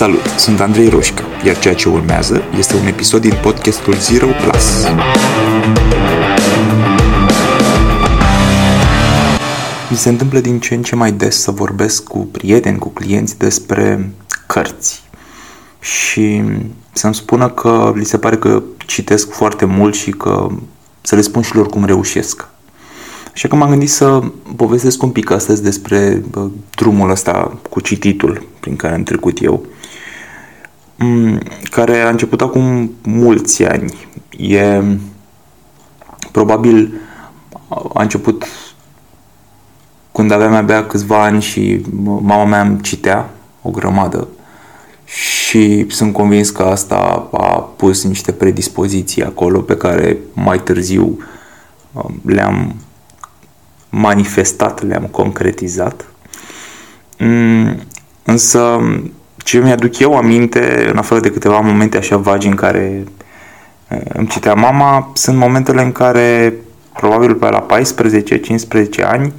Salut, sunt Andrei Roșca, iar ceea ce urmează este un episod din podcastul Zero Plus. Mi se întâmplă din ce în ce mai des să vorbesc cu prieteni, cu clienți despre cărți și să-mi spună că li se pare că citesc foarte mult și că să le spun și lor cum reușesc. Așa că m-am gândit să povestesc un pic astăzi despre drumul ăsta cu cititul prin care am trecut eu, care a început acum mulți ani. E probabil a început când aveam abia câțiva ani și mama mea îmi citea o grămadă și sunt convins că asta a pus niște predispoziții acolo pe care mai târziu le-am manifestat, le-am concretizat. Mm, însă, ce mi-aduc eu aminte, în afară de câteva momente așa vagi în care îmi citea mama, sunt momentele în care, probabil pe la 14-15 ani,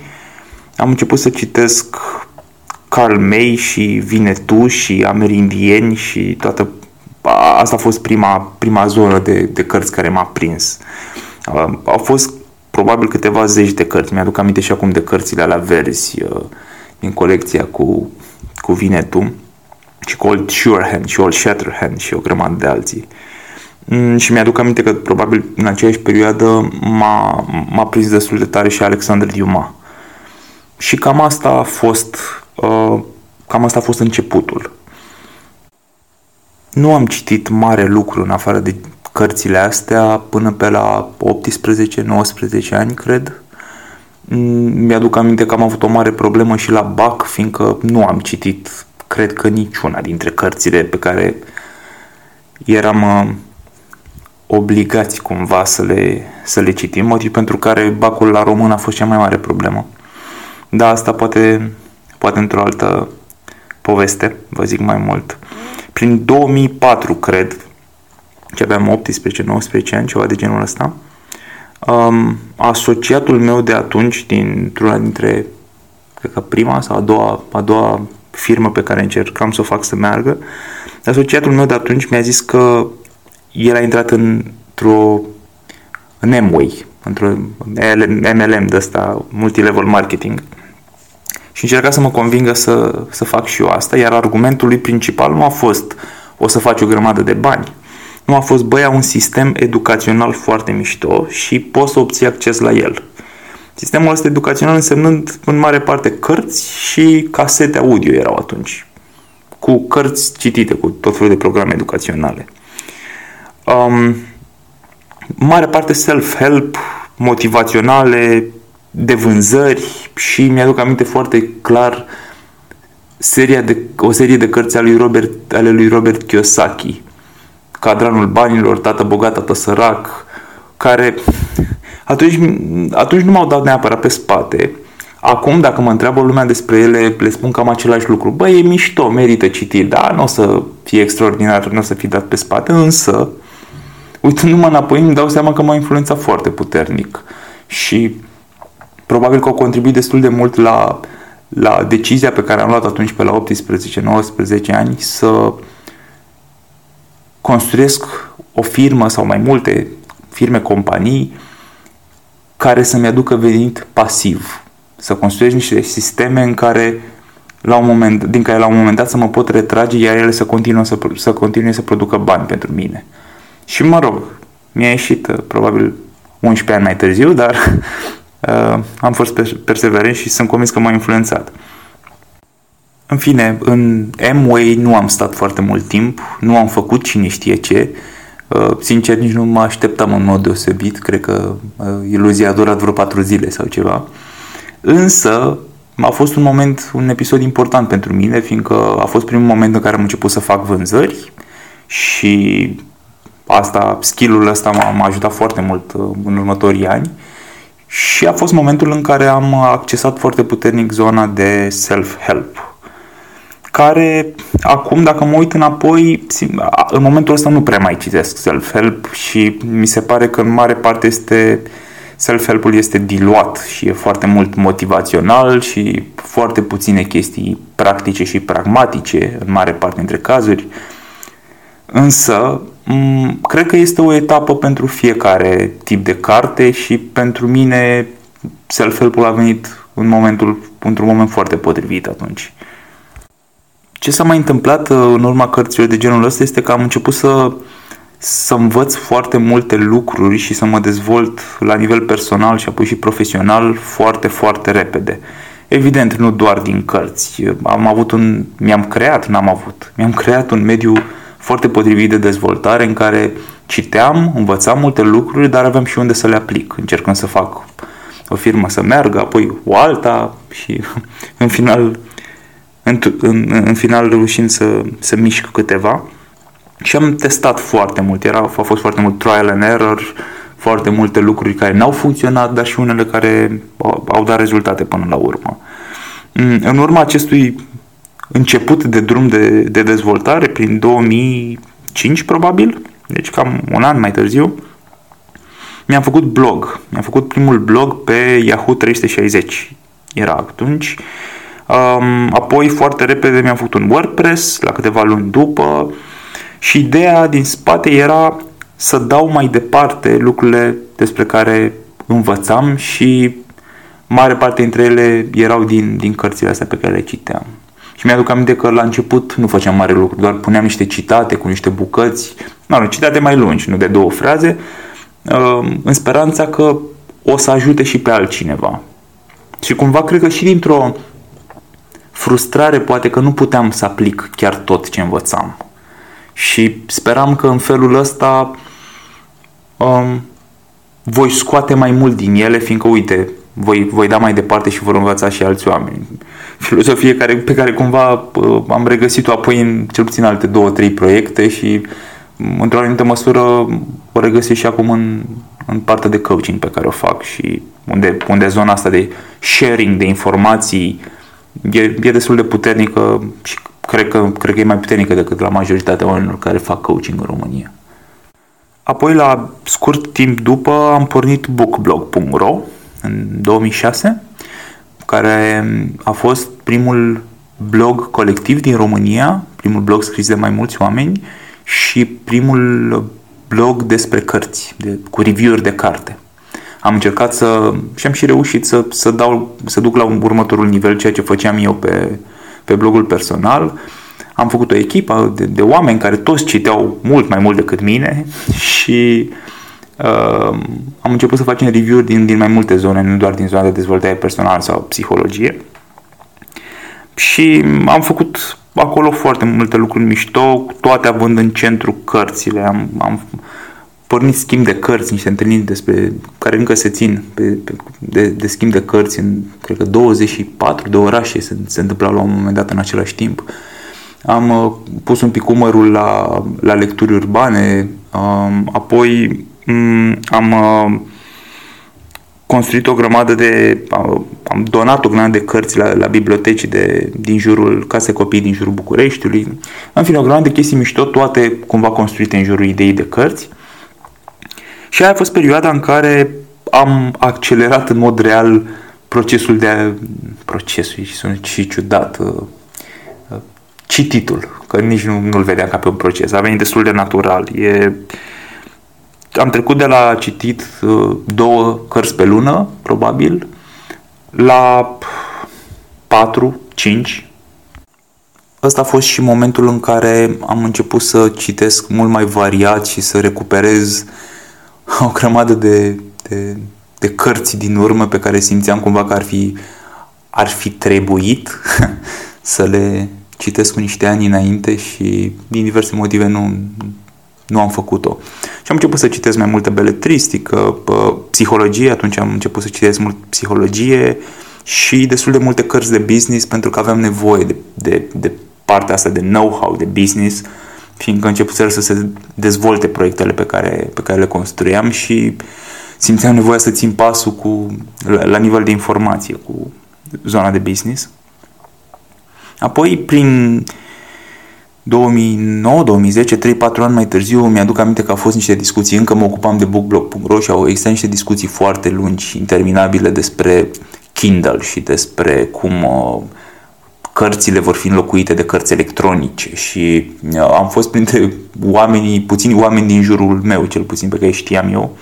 am început să citesc Carl May și Vinetu și Amerindieni și toată asta a fost prima, prima zonă de, de cărți care m-a prins. Au fost probabil câteva zeci de cărți. Mi-aduc aminte și acum de cărțile alea verzi uh, din colecția cu, cu Vinetu și cu Old Surehand și Old Shatterhand și o grămadă de alții. Mm, și mi-aduc aminte că probabil în aceeași perioadă m-a, m-a prins destul de tare și Alexander Dumas. Și cam asta a fost, uh, cam asta a fost începutul. Nu am citit mare lucru în afară de cărțile astea până pe la 18-19 ani, cred. Mm, mi-aduc aminte că am avut o mare problemă și la BAC, fiindcă nu am citit, cred că niciuna dintre cărțile pe care eram uh, obligați cumva să le, să le citim, motiv pentru care bacul la român a fost cea mai mare problemă. Da, asta poate, poate într-o altă poveste, vă zic mai mult. Prin 2004, cred, ce aveam 18-19 ani, ceva de genul ăsta, um, asociatul meu de atunci, dintr-una dintre, cred că prima sau a doua, a doua firmă pe care încercam să o fac să meargă, asociatul meu de atunci mi-a zis că el a intrat într-o în M-Way, într-o MLM de ăsta, multilevel marketing, și încerca să mă convingă să, să fac și eu asta, iar argumentul lui principal nu a fost o să faci o grămadă de bani, nu a fost băia un sistem educațional foarte mișto și poți să obții acces la el. Sistemul ăsta educațional însemnând în mare parte cărți și casete audio erau atunci, cu cărți citite, cu tot felul de programe educaționale. Um, mare parte self-help, motivaționale, de vânzări și mi-aduc aminte foarte clar seria de, o serie de cărți ale lui Robert, ale lui Robert Kiyosaki cadranul banilor, tată bogat, tată sărac, care atunci, atunci nu m-au dat neapărat pe spate. Acum, dacă mă întreabă lumea despre ele, le spun cam același lucru. Bă, e mișto, merită citit, da, nu o să fie extraordinar, nu o să fie dat pe spate, însă, uitându-mă înapoi, îmi dau seama că m-a influențat foarte puternic. Și probabil că au contribuit destul de mult la, la decizia pe care am luat atunci pe la 18-19 ani să construiesc o firmă sau mai multe firme, companii care să-mi aducă venit pasiv. Să construiesc niște sisteme în care la un moment, din care la un moment dat să mă pot retrage, iar ele să continue să, să continue să producă bani pentru mine. Și mă rog, mi-a ieșit uh, probabil 11 ani mai târziu, dar uh, am fost perseverent și sunt convins că m-a influențat. În fine, în Amway nu am stat foarte mult timp, nu am făcut cine știe ce. Uh, sincer, nici nu mă așteptam în mod deosebit, cred că uh, iluzia a durat vreo patru zile sau ceva. Însă, a fost un moment, un episod important pentru mine, fiindcă a fost primul moment în care am început să fac vânzări și asta, skill-ul ăsta m-a, m-a ajutat foarte mult uh, în următorii ani. Și a fost momentul în care am accesat foarte puternic zona de self-help care acum, dacă mă uit înapoi, în momentul ăsta nu prea mai citesc self-help și mi se pare că în mare parte este self-help-ul este diluat și e foarte mult motivațional și foarte puține chestii practice și pragmatice în mare parte dintre cazuri. Însă, cred că este o etapă pentru fiecare tip de carte și pentru mine self-help-ul a venit în momentul, într-un moment foarte potrivit atunci. Ce s-a mai întâmplat uh, în urma cărților de genul ăsta este că am început să, să învăț foarte multe lucruri și să mă dezvolt la nivel personal și apoi și profesional foarte, foarte repede. Evident, nu doar din cărți. Am avut un, mi-am creat, n-am avut, mi-am creat un mediu foarte potrivit de dezvoltare în care citeam, învățam multe lucruri, dar aveam și unde să le aplic, încercând să fac o firmă să meargă, apoi o alta și în final, în, în, în final reușind să, să mișc câteva. Și am testat foarte mult, Era, a fost foarte mult trial and error, foarte multe lucruri care n-au funcționat, dar și unele care au, au dat rezultate până la urmă. Mm, în urma acestui început de drum de, de dezvoltare, prin 2005 probabil, deci cam un an mai târziu, mi-am făcut blog. Mi-am făcut primul blog pe Yahoo 360. Era atunci. Um, apoi, foarte repede, mi-am făcut un WordPress, la câteva luni după. Și ideea din spate era să dau mai departe lucrurile despre care învățam și mare parte dintre ele erau din, din cărțile astea pe care le citeam. Și mi-aduc aminte că la început nu făceam mare lucru, doar puneam niște citate cu niște bucăți, nu, citate mai lungi, nu de două fraze, Um, în speranța că o să ajute și pe altcineva. Și cumva cred că și dintr-o frustrare poate că nu puteam să aplic chiar tot ce învățam. Și speram că în felul ăsta um, voi scoate mai mult din ele, fiindcă, uite, voi, voi da mai departe și vor învăța și alți oameni. Filosofie care, pe care cumva uh, am regăsit-o apoi în cel puțin alte două, trei proiecte și într-o anumită măsură o regăsi și acum în, în partea de coaching pe care o fac și unde, unde zona asta de sharing de informații e, e destul de puternică și cred că, cred că e mai puternică decât la majoritatea oamenilor care fac coaching în România. Apoi, la scurt timp după, am pornit bookblog.ro în 2006, care a fost primul blog colectiv din România, primul blog scris de mai mulți oameni și primul blog despre cărți, de, cu review-uri de carte. Am încercat să, și am și reușit să, să, dau, să duc la un următorul nivel ceea ce făceam eu pe, pe blogul personal. Am făcut o echipă de, de oameni care toți citeau mult mai mult decât mine și uh, am început să facem review-uri din, din mai multe zone, nu doar din zona de dezvoltare personală sau psihologie. Și am făcut acolo foarte multe lucruri mișto, toate având în centru cărțile. Am, am pornit schimb de cărți, niște întâlniri despre, care încă se țin pe, pe, de, de schimb de cărți în, cred că 24 de orașe se, se întâmplau la un moment dat în același timp. Am uh, pus un pic umărul la, la lecturi urbane, uh, apoi um, am uh, construit o grămadă de, am donat o grămadă de cărți la, la biblioteci de, din jurul Casei Copii din jurul Bucureștiului. În fine, o grămadă de chestii mișto, toate cumva construite în jurul ideii de cărți. Și aia a fost perioada în care am accelerat în mod real procesul de procesul și sunt și ciudat uh, uh, cititul, că nici nu, nu-l vedeam ca pe un proces, a venit destul de natural. E, am trecut de la citit uh, două cărți pe lună, probabil, la 4, 5. Ăsta a fost și momentul în care am început să citesc mult mai variat și să recuperez o grămadă de, de, de cărți din urmă pe care simțeam cumva că ar fi, ar fi trebuit să le citesc cu niște ani înainte și din diverse motive nu, nu am făcut-o. Și am început să citesc mai multă beletristică, psihologie, atunci am început să citesc mult psihologie și destul de multe cărți de business pentru că aveam nevoie de, de, de partea asta de know-how de business, fiindcă început să se dezvolte proiectele pe care, pe care le construiam și simțeam nevoia să țin pasul cu, la, la nivel de informație cu zona de business. Apoi, prin 2009, 2010, 3-4 ani mai târziu mi-aduc aminte că au fost niște discuții, încă mă ocupam de bookblog.ro și au existat niște discuții foarte lungi, interminabile despre Kindle și despre cum uh, cărțile vor fi înlocuite de cărți electronice și uh, am fost printre oamenii, puțini oameni din jurul meu, cel puțin pe care știam eu,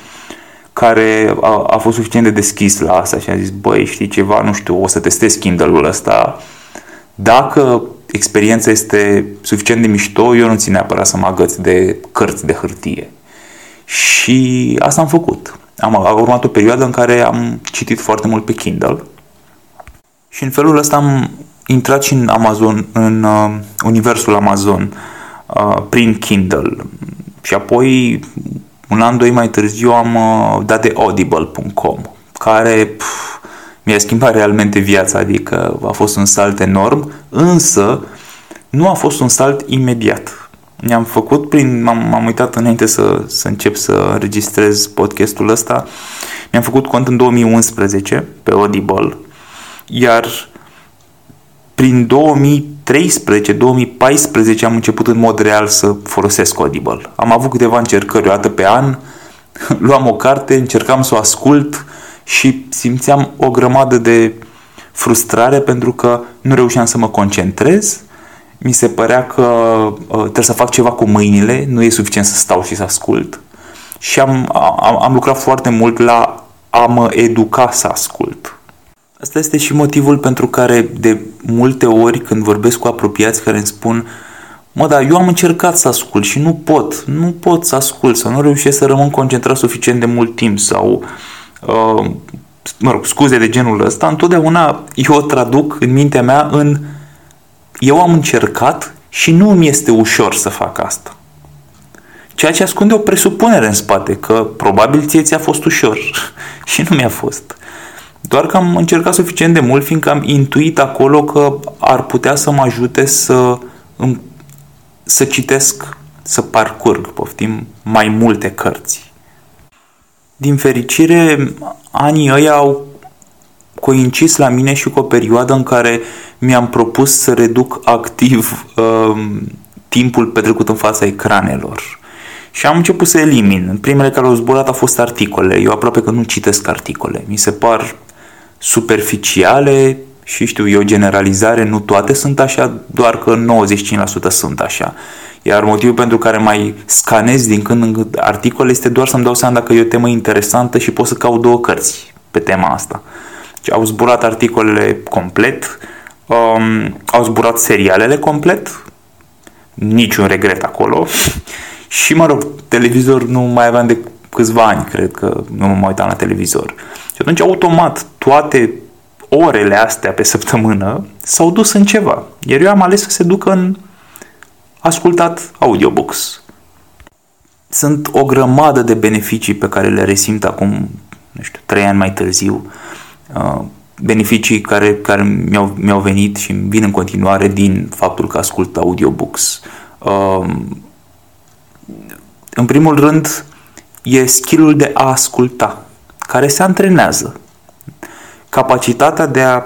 care a, a fost suficient de deschis la asta și a zis, băi, știi ceva, nu știu, o să testez Kindle-ul ăsta. Dacă experiența este suficient de mișto, eu nu țin neapărat să mă agăț de cărți de hârtie. Și asta am făcut. Am a urmat o perioadă în care am citit foarte mult pe Kindle și în felul ăsta am intrat și în Amazon, în uh, universul Amazon uh, prin Kindle. Și apoi, un an, doi mai târziu, am uh, dat de audible.com, care pf, mi-a schimbat realmente viața, adică a fost un salt enorm, însă nu a fost un salt imediat. Ne-am făcut prin, m-am, m-am uitat înainte să, să încep să înregistrez podcastul ăsta, mi-am făcut cont în 2011 pe Audible, iar prin 2013-2014 am început în mod real să folosesc Audible. Am avut câteva încercări o dată pe an, luam o carte, încercam să o ascult și simțeam o grămadă de frustrare pentru că nu reușeam să mă concentrez. Mi se părea că uh, trebuie să fac ceva cu mâinile, nu e suficient să stau și să ascult. Și am, am, am lucrat foarte mult la a mă educa să ascult. Asta este și motivul pentru care de multe ori când vorbesc cu apropiați care îmi spun Mă, dar eu am încercat să ascult și nu pot, nu pot să ascult sau nu reușesc să rămân concentrat suficient de mult timp sau uh, mă rog, scuze de genul ăsta, întotdeauna eu o traduc în mintea mea în eu am încercat și nu îmi este ușor să fac asta. Ceea ce ascunde o presupunere în spate, că probabil ție ți-a fost ușor și nu mi-a fost. Doar că am încercat suficient de mult, fiindcă am intuit acolo că ar putea să mă ajute să, să citesc, să parcurg, poftim, mai multe cărți. Din fericire, anii ăia au coincis la mine și cu o perioadă în care mi-am propus să reduc activ um, timpul petrecut în fața ecranelor. Și am început să elimin. Primele care au zburat au fost articole. Eu aproape că nu citesc articole. Mi se par superficiale și știu eu, generalizare, nu toate sunt așa, doar că 95% sunt așa. Iar motivul pentru care mai scanez din când în când articole este doar să-mi dau seama dacă e o temă interesantă și pot să caut două cărți pe tema asta. Deci au zburat articolele complet, um, au zburat serialele complet, niciun regret acolo. și, mă rog, televizor nu mai aveam de câțiva ani, cred că nu mă mai uitam la televizor. Și atunci, automat, toate orele astea pe săptămână s-au dus în ceva. Iar eu am ales să se ducă în ascultat audiobooks. Sunt o grămadă de beneficii pe care le resimt acum, nu știu, trei ani mai târziu. Uh, beneficii care, care mi-au, mi-au venit și îmi vin în continuare din faptul că ascult audiobooks. Uh, în primul rând, e skillul de a asculta, care se antrenează. Capacitatea de a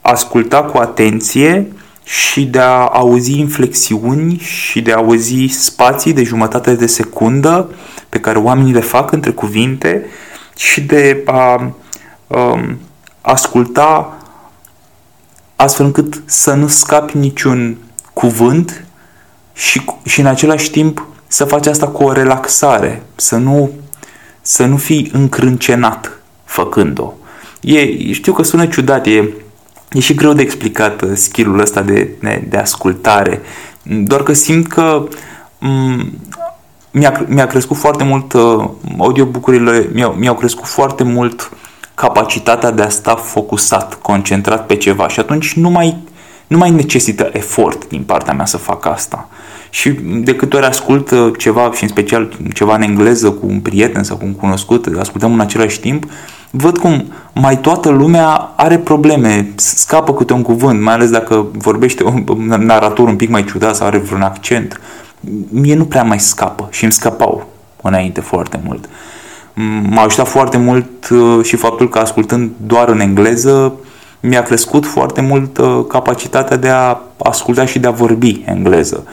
asculta cu atenție și de a auzi inflexiuni și de a auzi spații de jumătate de secundă pe care oamenii le fac între cuvinte și de a um, asculta astfel încât să nu scapi niciun cuvânt și, și în același timp să faci asta cu o relaxare, să nu, să nu fii încrâncenat făcând-o. E, știu că sună ciudat, e, e și greu de explicat uh, skill-ul ăsta de, de, de ascultare, doar că simt că m- mi-a, mi-a crescut foarte mult, uh, audiobook-urile mi-au, mi-au crescut foarte mult capacitatea de a sta focusat, concentrat pe ceva și atunci nu mai, nu mai necesită efort din partea mea să fac asta. Și de câte ori ascult uh, ceva și în special ceva în engleză cu un prieten sau cu un cunoscut, ascultăm în același timp, văd cum mai toată lumea are probleme, scapă câte un cuvânt, mai ales dacă vorbește un narator un pic mai ciudat sau are vreun accent. Mie nu prea mai scapă și îmi scăpau înainte foarte mult. M-a ajutat foarte mult uh, și faptul că ascultând doar în engleză mi-a crescut foarte mult uh, capacitatea de a asculta și de a vorbi engleză.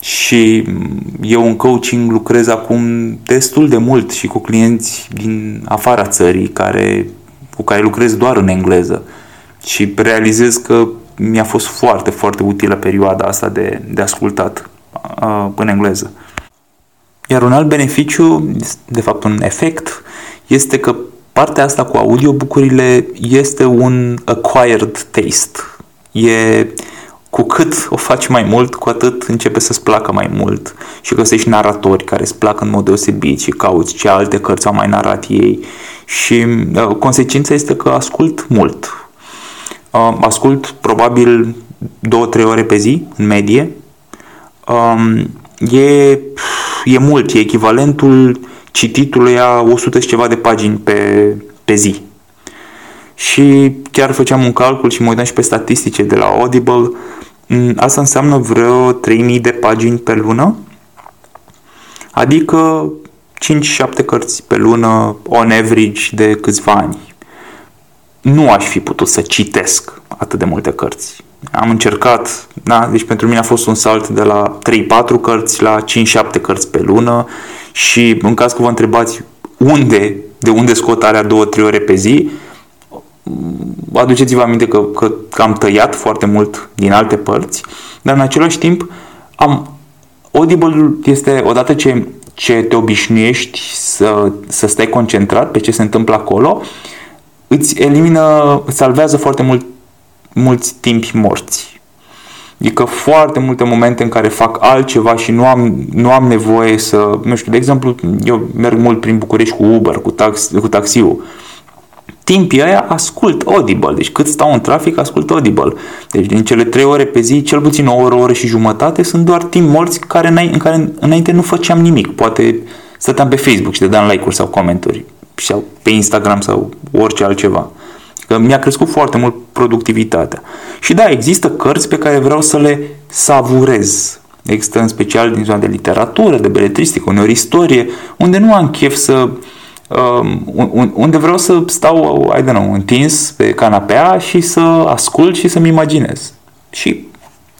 Și eu în coaching lucrez acum destul de mult și cu clienți din afara țării care, cu care lucrez doar în engleză. Și realizez că mi-a fost foarte, foarte utilă perioada asta de, de ascultat uh, în engleză. Iar un alt beneficiu, de fapt un efect, este că partea asta cu audiobucurile este un acquired taste. E cu cât o faci mai mult, cu atât începe să-ți placă mai mult și găsești naratori care îți plac în mod deosebit și cauți ce alte cărți au mai narat ei și uh, consecința este că ascult mult. Uh, ascult probabil 2-3 ore pe zi, în medie. Um, e, e mult, e echivalentul cititului a 100 și ceva de pagini pe, pe zi. Și chiar făceam un calcul și mă uitam și pe statistice de la Audible. Mm, asta înseamnă vreo 3000 de pagini pe lună, adică 5-7 cărți pe lună, on average, de câțiva ani. Nu aș fi putut să citesc atât de multe cărți. Am încercat, da, deci pentru mine a fost un salt de la 3-4 cărți la 5-7 cărți pe lună și în caz că vă întrebați unde, de unde scot alea 2-3 ore pe zi, aduceți-vă aminte că, că, că am tăiat foarte mult din alte părți, dar în același timp am Audible este odată ce, ce te obișnuiești să, să stai concentrat pe ce se întâmplă acolo, îți elimină, îți salvează foarte mult, mulți timpi morți. Adică foarte multe momente în care fac altceva și nu am, nu am nevoie să, nu știu, de exemplu, eu merg mult prin București cu Uber, cu, tax, cu taxiul timpii aia ascult Audible. Deci cât stau în trafic, ascult Audible. Deci din cele 3 ore pe zi, cel puțin o oră, o oră și jumătate sunt doar timp morți care, în care înainte nu făceam nimic. Poate stăteam pe Facebook și dădeam like-uri sau comentarii sau pe Instagram sau orice altceva. Că mi-a crescut foarte mult productivitatea. Și da, există cărți pe care vreau să le savurez. Există în special din zona de literatură, de beletristică, uneori istorie, unde nu am chef să Um, unde vreau să stau, I don't know, întins pe canapea și să ascult și să-mi imaginez. Și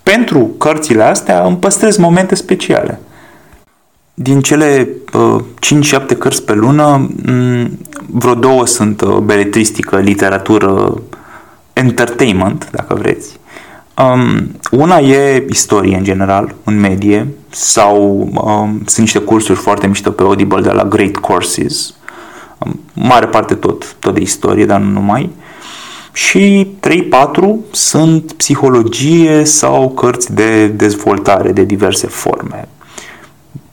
pentru cărțile astea îmi păstrez momente speciale. Din cele uh, 5-7 cărți pe lună, m- vreo două sunt uh, beletristică, literatură, entertainment, dacă vreți. Um, una e istorie în general, în medie, sau um, sunt niște cursuri foarte mișto pe Audible de la Great Courses, mare parte tot, tot de istorie, dar nu numai. Și 3-4 sunt psihologie sau cărți de dezvoltare de diverse forme.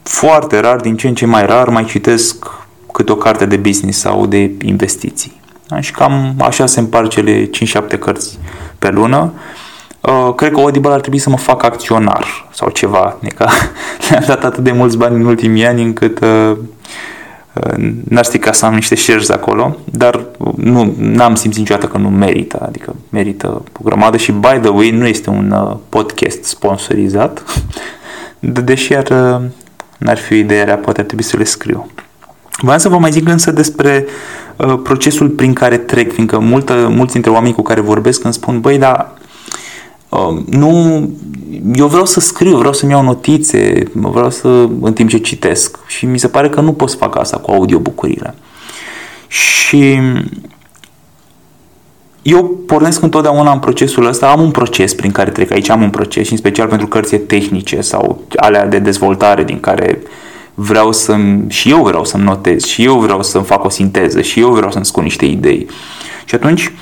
Foarte rar, din ce în ce mai rar, mai citesc câte o carte de business sau de investiții. Și cam așa se împar cele 5-7 cărți pe lună. Uh, cred că Audible ar trebui să mă fac acționar sau ceva. Adică le-am dat atât de mulți bani în ultimii ani încât uh, N-ar strica să am niște shares acolo, dar nu am simțit niciodată că nu merită, adică merită o grămadă și by the way nu este un uh, podcast sponsorizat, deși ar, uh, n-ar fi o idee rea, poate ar trebui să le scriu. Vreau să vă mai zic însă despre uh, procesul prin care trec, fiindcă multă, mulți dintre oamenii cu care vorbesc îmi spun, băi, dar uh, nu, eu vreau să scriu, vreau să-mi iau notițe, vreau să, în timp ce citesc. Și mi se pare că nu pot să fac asta cu audiobucurile. Și eu pornesc întotdeauna în procesul ăsta, am un proces prin care trec aici, am un proces, și în special pentru cărți tehnice sau alea de dezvoltare din care vreau să și eu vreau să-mi notez, și eu vreau să-mi fac o sinteză, și eu vreau să-mi scot niște idei. Și atunci,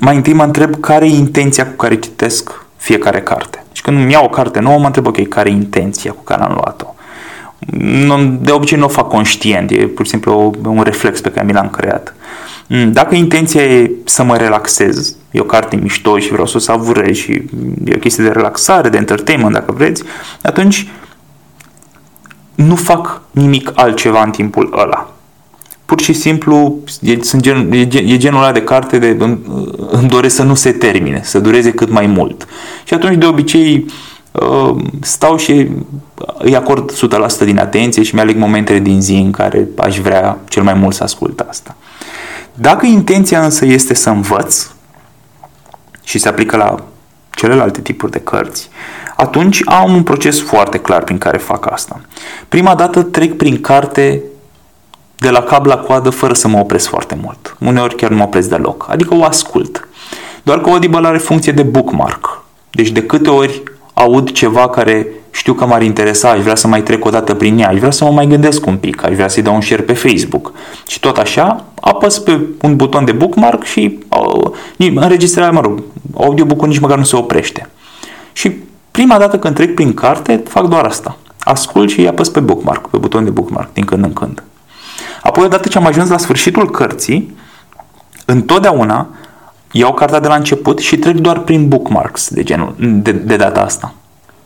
mai întâi mă întreb care e intenția cu care citesc fiecare carte. Și când îmi iau o carte nouă, mă întreb, ok, care e intenția cu care am luat-o? De obicei nu o fac conștient, e pur și simplu un reflex pe care mi l-am creat. Mm, dacă intenția e să mă relaxez, e o carte mișto și vreau să o savurez și e o chestie de relaxare, de entertainment, dacă vreți, atunci nu fac nimic altceva în timpul ăla pur și simplu e, sunt gen, e, e genul ăla de carte de îmi, îmi doresc să nu se termine, să dureze cât mai mult. Și atunci de obicei uh, stau și îi acord 100% din atenție și mi-aleg momentele din zi în care aș vrea cel mai mult să ascult asta. Dacă intenția însă este să învăț, și se aplică la celelalte tipuri de cărți, atunci am un proces foarte clar prin care fac asta. Prima dată trec prin carte de la cap la coadă fără să mă opresc foarte mult. Uneori chiar nu mă opresc deloc. Adică o ascult. Doar că Audible are funcție de bookmark. Deci de câte ori aud ceva care știu că m-ar interesa, aș vrea să mai trec o dată prin ea, aș vrea să mă mai gândesc un pic, aș vrea să-i dau un share pe Facebook. Și tot așa, apăs pe un buton de bookmark și uh, înregistrarea, mă rog, audiobook-ul nici măcar nu se oprește. Și prima dată când trec prin carte, fac doar asta. Ascult și apăs pe bookmark, pe buton de bookmark, din când în când. Apoi, odată ce am ajuns la sfârșitul cărții, întotdeauna iau cartea de la început și trec doar prin bookmarks de, genul, de, de data asta.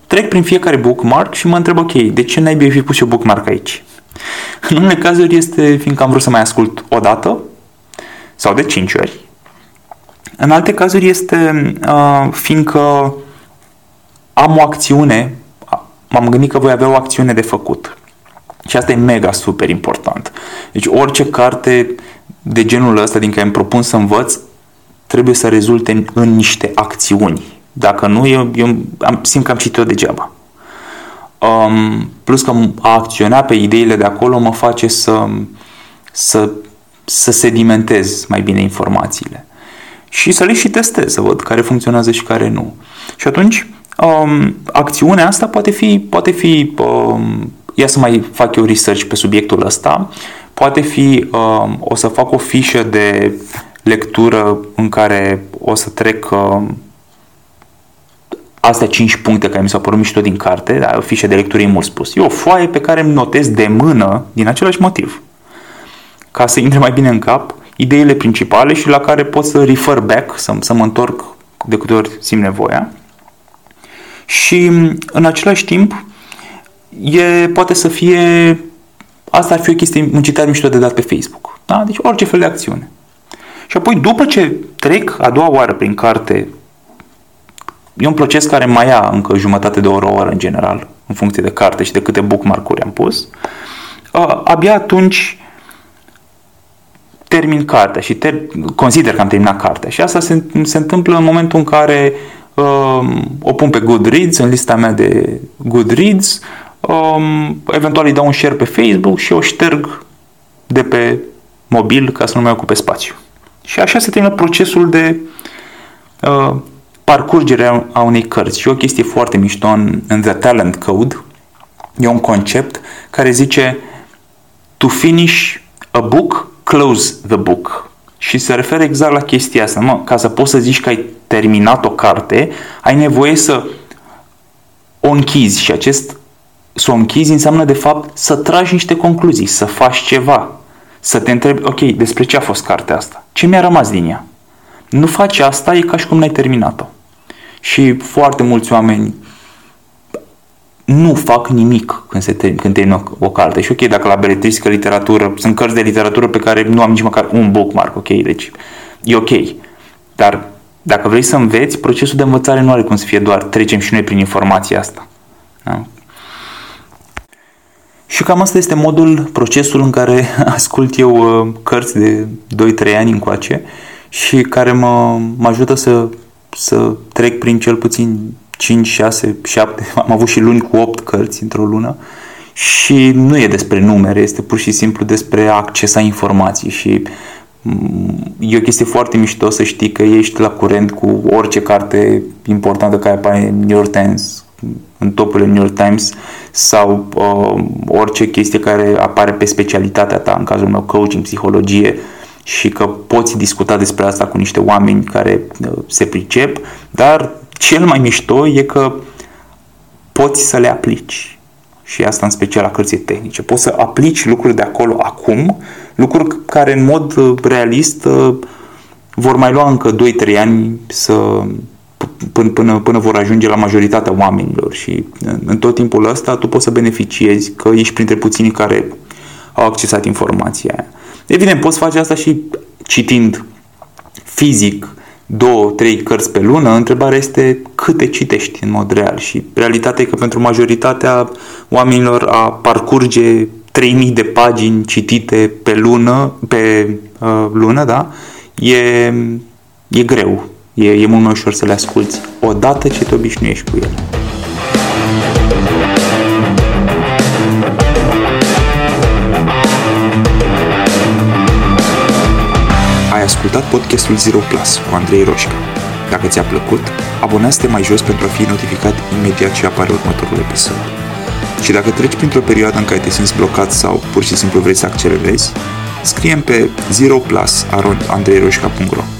Trec prin fiecare bookmark și mă întreb, ok, de ce n-ai fi pus eu bookmark aici? În unele cazuri este fiindcă am vrut să mai ascult o dată sau de 5 ori. În alte cazuri este uh, fiindcă am o acțiune, m-am gândit că voi avea o acțiune de făcut. Și asta e mega super important. Deci orice carte de genul ăsta din care îmi propun să învăț trebuie să rezulte în, în niște acțiuni. Dacă nu, eu, eu am, simt că am citit-o degeaba. Um, plus că a acționa pe ideile de acolo mă face să, să, să sedimentez mai bine informațiile. Și să le și testez, să văd care funcționează și care nu. Și atunci, um, acțiunea asta poate fi, poate fi um, ia să mai fac eu research pe subiectul ăsta, poate fi, um, o să fac o fișă de lectură în care o să trec um, astea 5 puncte care mi s-au părut mișto din carte, da, o fișă de lectură e mult spus. E o foaie pe care îmi notez de mână din același motiv. Ca să intre mai bine în cap ideile principale și la care pot să refer back, să, să mă întorc de câte ori simt nevoia. Și în același timp e, poate să fie, asta ar fi o chestie, un citat mișto de dat pe Facebook. Da? Deci orice fel de acțiune. Și apoi, după ce trec a doua oară prin carte, e un proces care mai ia încă jumătate de oră, o oră în general, în funcție de carte și de câte bookmark-uri am pus, abia atunci termin cartea și ter- consider că am terminat cartea. Și asta se, se întâmplă în momentul în care uh, o pun pe Goodreads, în lista mea de Goodreads, um, eventual îi dau un share pe Facebook și o șterg de pe mobil ca să nu mai ocupe spațiu. Și așa se termină procesul de uh, parcurgere a unei cărți. Și o chestie foarte mișto în, în The Talent Code e un concept care zice to finish a book, close the book. Și se referă exact la chestia asta. Mă, ca să poți să zici că ai terminat o carte, ai nevoie să o închizi și acest să o închizi înseamnă de fapt să tragi niște concluzii, să faci ceva, să te întrebi, ok, despre ce a fost cartea asta? Ce mi-a rămas din ea? Nu faci asta, e ca și cum n-ai terminat-o. Și foarte mulți oameni nu fac nimic când, se termin, când termină o carte. Și ok, dacă la beletristică, literatură, sunt cărți de literatură pe care nu am nici măcar un bookmark, ok, deci e ok. Dar dacă vrei să înveți, procesul de învățare nu are cum să fie doar trecem și noi prin informația asta. Da? Și cam asta este modul, procesul în care ascult eu uh, cărți de 2-3 ani încoace și care mă, mă ajută să, să trec prin cel puțin 5, 6, 7, am avut și luni cu 8 cărți într-o lună și nu e despre numere, este pur și simplu despre a accesa informații și mm, e o chestie foarte mișto să știi că ești la curent cu orice carte importantă care apare în New York Times, în topurile New York Times sau uh, orice chestie care apare pe specialitatea ta, în cazul meu coaching, psihologie și că poți discuta despre asta cu niște oameni care uh, se pricep, dar cel mai mișto e că poți să le aplici. Și asta în special la cărții tehnice. Poți să aplici lucruri de acolo acum, lucruri care în mod uh, realist uh, vor mai lua încă 2-3 ani să până, până, până vor ajunge la majoritatea oamenilor și în tot timpul ăsta tu poți să beneficiezi că ești printre puținii care au accesat informația aia. Evident, poți face asta și citind fizic două, trei cărți pe lună, întrebarea este câte citești în mod real? Și realitatea e că pentru majoritatea oamenilor a parcurge 3000 de pagini citite pe lună, pe uh, lună, da, e, e greu E, e mult mai ușor să le asculti odată ce te obișnuiești cu ele. Ai ascultat podcastul Zero Plus cu Andrei Roșca. Dacă ți-a plăcut, abonează-te mai jos pentru a fi notificat imediat ce apare următorul episod. Și dacă treci printr-o perioadă în care te simți blocat sau pur și simplu vrei să accelerezi, scrie pe zeroplus.andreiroșca.ro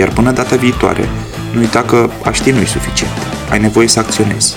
Iar până data viitoare, nu uita că a ști nu-i suficient. Ai nevoie să acționezi.